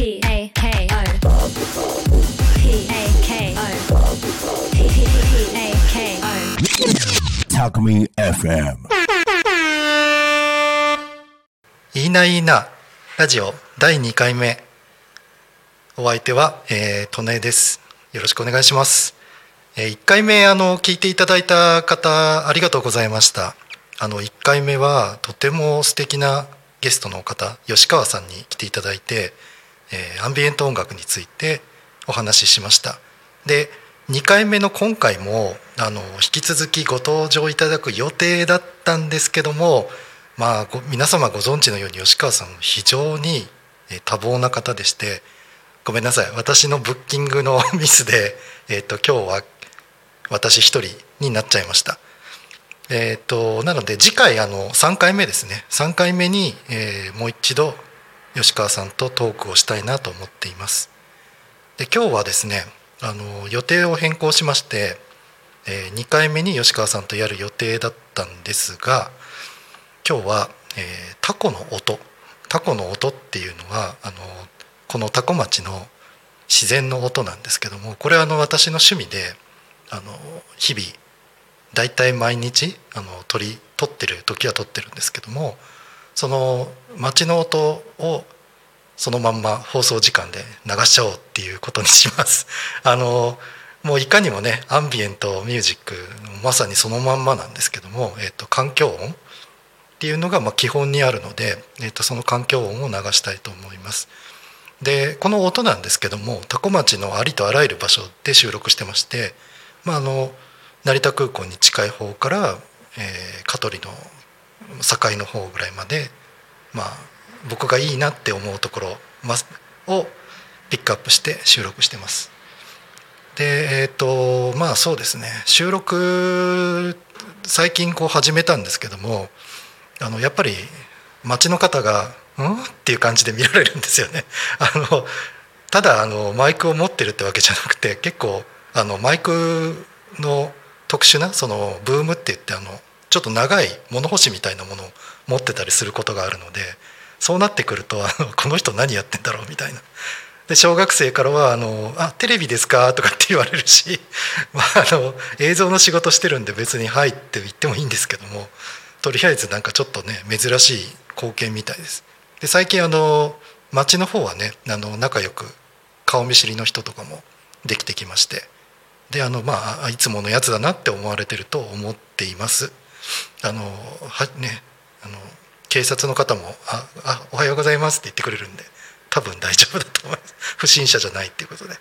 P A K O P A K O P P A K O Talk Me FM. いいないいなラジオ第2回目お相手は、えー、トネです。よろしくお願いします、えー1回目あの聞いていただいた方ありがとうございました。あの1回目はとても素敵なゲストの方吉川さんに来ていただいて、えーアンビエント音楽についてお話ししましたで2回目の今回もあの引き続きご登場いただく予定だったんですけどもまあ、ご皆様ご存知のように吉川さん非常に多忙な方でしてごめんなさい私のブッキングの ミスで、えー、と今日は私一人になっちゃいました。えー、となので次回あの3回目ですね3回目に、えーもう一度吉川さんとトークをしたいなと思っています。で今日はですねあの予定を変更しまして、え2回目に吉川さんとやる予定だったんですが今日は、えータコの音タコの音っていうのはあのこのタコ町の自然の音なんですけどもこれはあの私の趣味であの日々だいたい毎日あの撮り撮ってる時は撮ってるんですけどもその町の音をそのまんま放送時間で流しちゃおうっていうことにします。あのもういかにもねアンビエントミュージックまさにそのまんまなんですけども、えっと環境音っていうのがまあ基本にあるので、えっとその環境音を流したいと思います。でこの音なんですけども多古町のありとあらゆる場所で収録してまして、まあ、あの成田空港に近い方から、えー香取の境の方ぐらいまで、まあ、僕がいいなって思うところをピックアップして収録してます。でえっ、とまあそうですね収録最近こう始めたんですけどもあのやっぱり街の方が「ん?」っていう感じで見られるんですよね。あのただあのマイクを持ってるってわけじゃなくて結構あのマイクの特殊なそのブームって言ってあのちょっと長い物干しみたいなものを持ってたりすることがあるのでそうなってくるとあのこの人何やってんだろうみたいな。で小学生からはあの「あテレビですか?」とかって言われるし、まあ、あの映像の仕事してるんで別に「はい」って言ってもいいんですけどもとりあえずなんかちょっとね珍しい光景みたいです。で最近あの町の方はねあの仲良く顔見知りの人とかもできてきましてであのまあいつものやつだなって思われてると思っています。あのはねあの警察の方もあ「あおはようございます」って言ってくれるんで多分大丈夫だと思います。不審者じゃないっていうことで。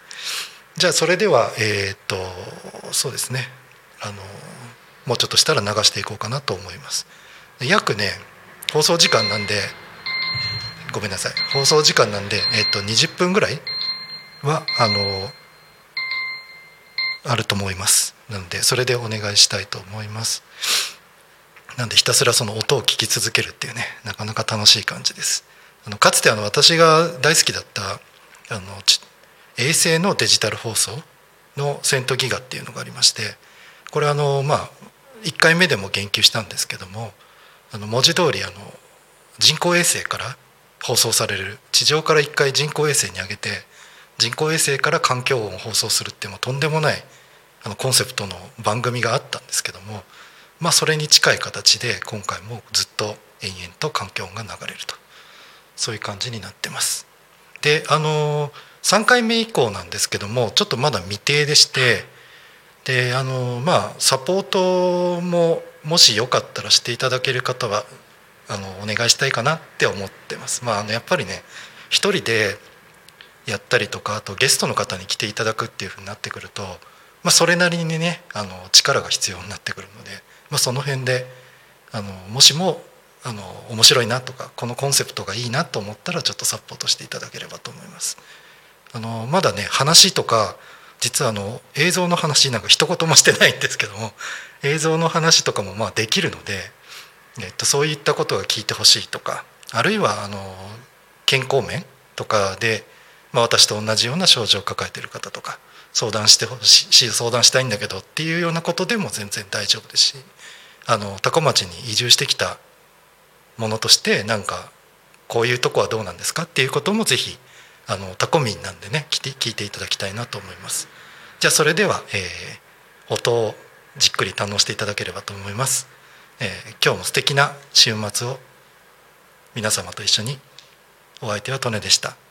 じゃあそれではえーっとそうですね。あのもうちょっとしたら流していこうかなと思います。約ね放送時間なんでごめんなさい。放送時間なんで、えーっと20分ぐらいはあのあると思います。なのでそれでお願いしたいと思います。なんでひたすらその音を聞き続けるっていうねなかなか楽しい感じです。あのかつてあの私が大好きだったあの衛星のデジタル放送のセントギガっていうのがありましてこれあのまあ1回目でも言及したんですけどもあの文字通りあの人工衛星から放送される地上から1回人工衛星に上げて人工衛星から環境音を放送するっていうもうとんでもないあのコンセプトの番組があったんですけどもまあそれに近い形で今回もずっと延々と環境音が流れるとそういう感じになってます。であの3回目以降なんですけどもちょっとまだ未定でしてであのまあサポートももしよかったらしていただける方はあのお願いしたいかなって思ってます。まあ、あのやっぱりね一人でやったりとかあとゲストの方に来ていただくっていうふうになってくると、まあ、それなりにねあの力が必要になってくるので、まあ、その辺であのもしもあの面白いなとかこのコンセプトがいいなと思ったらちょっとサポートしていただければと思います。あのまだね話とか実はあの映像の話なんか一言もしてないんですけども映像の話とかもまあできるので、えっと、そういったことが聞いてほしいとかあるいはあの健康面とかで、まあ、私と同じような症状を抱えている方とか相談してほしい相談したいんだけどっていうようなことでも全然大丈夫ですしあの多古町に移住してきたものとしてなんかこういうとこはどうなんですかっていうこともぜひあのタコミンなんでね聞いて聞いていただきたいなと思います。じゃあそれでは、えー音をじっくり堪能していただければと思います、えー今日も素敵な週末を皆様と一緒に。お相手はトネでした。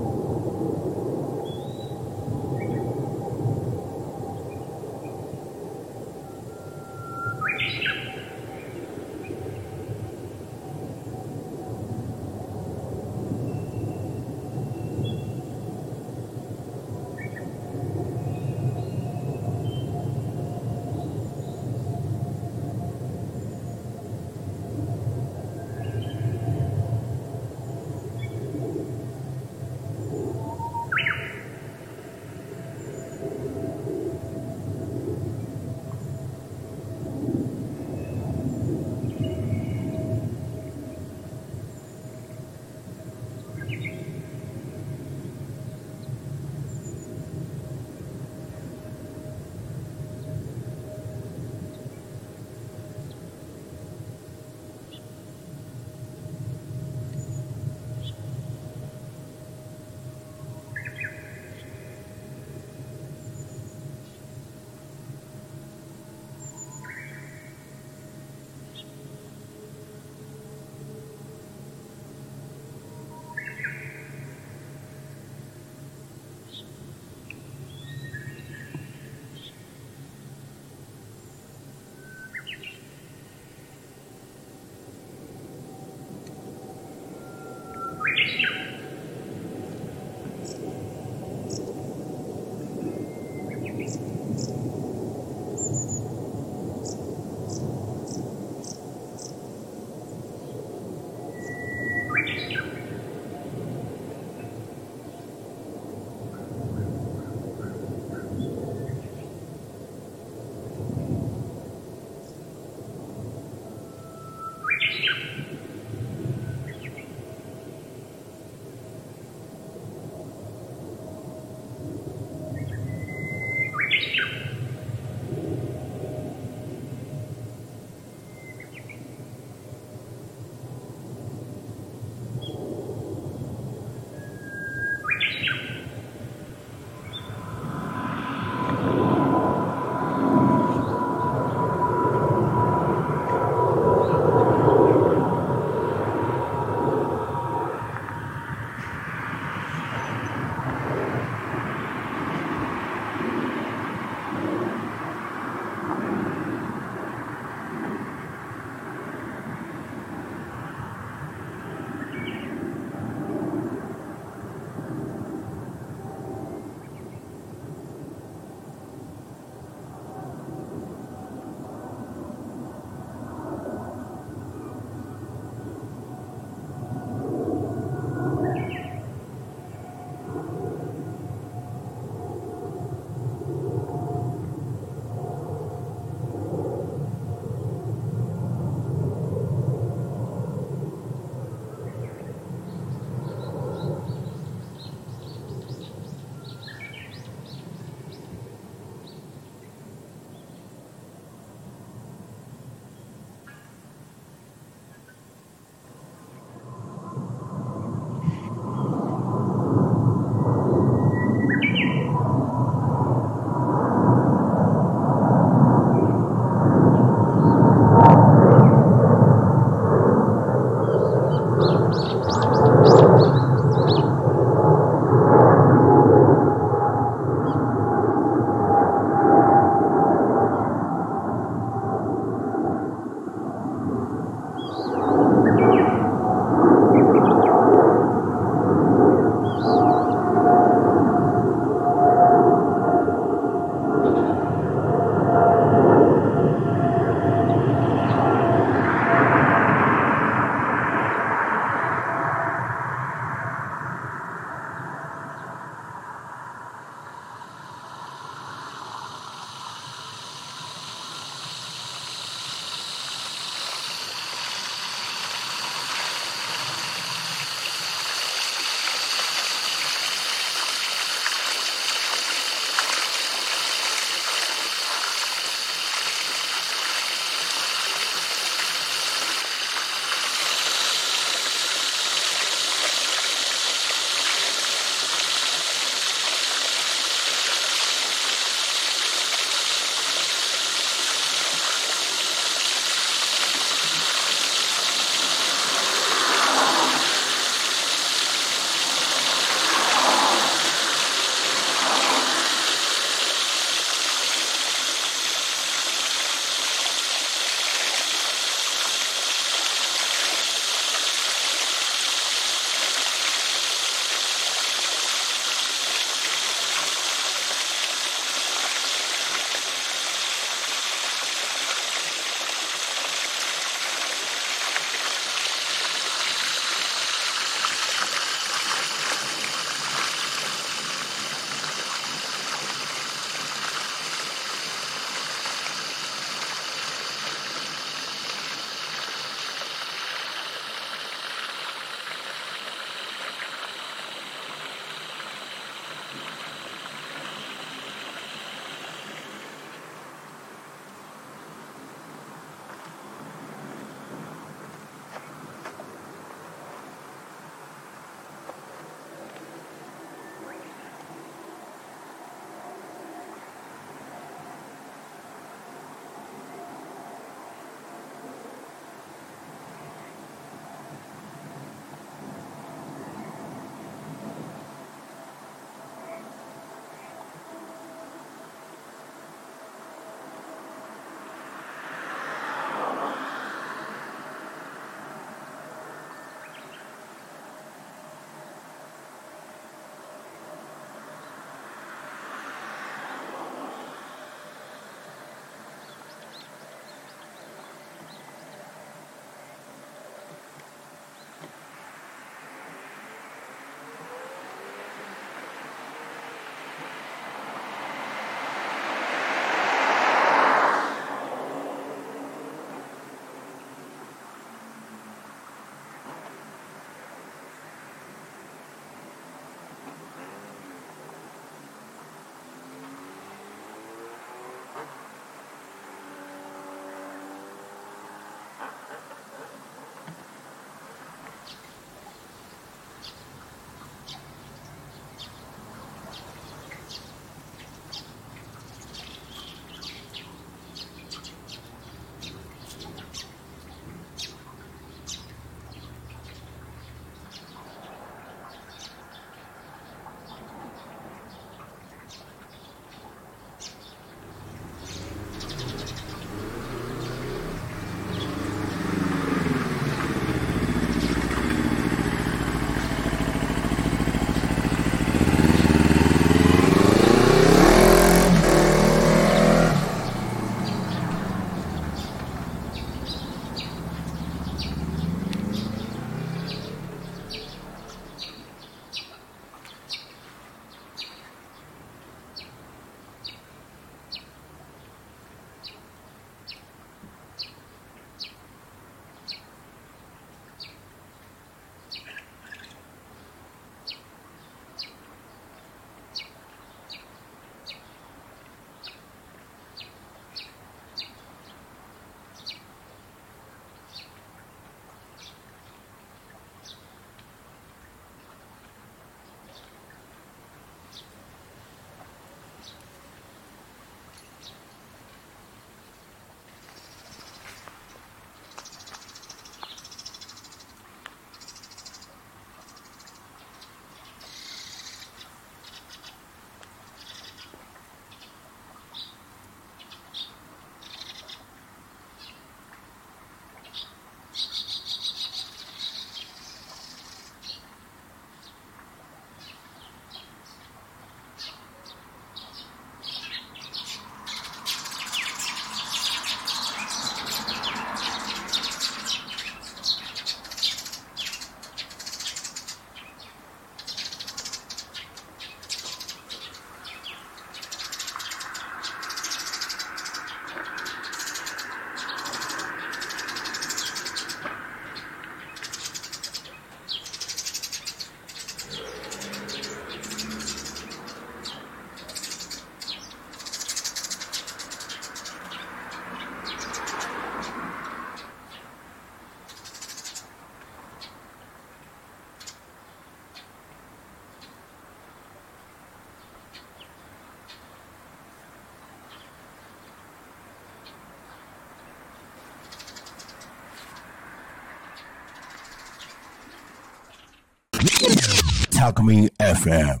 Alchemy FM.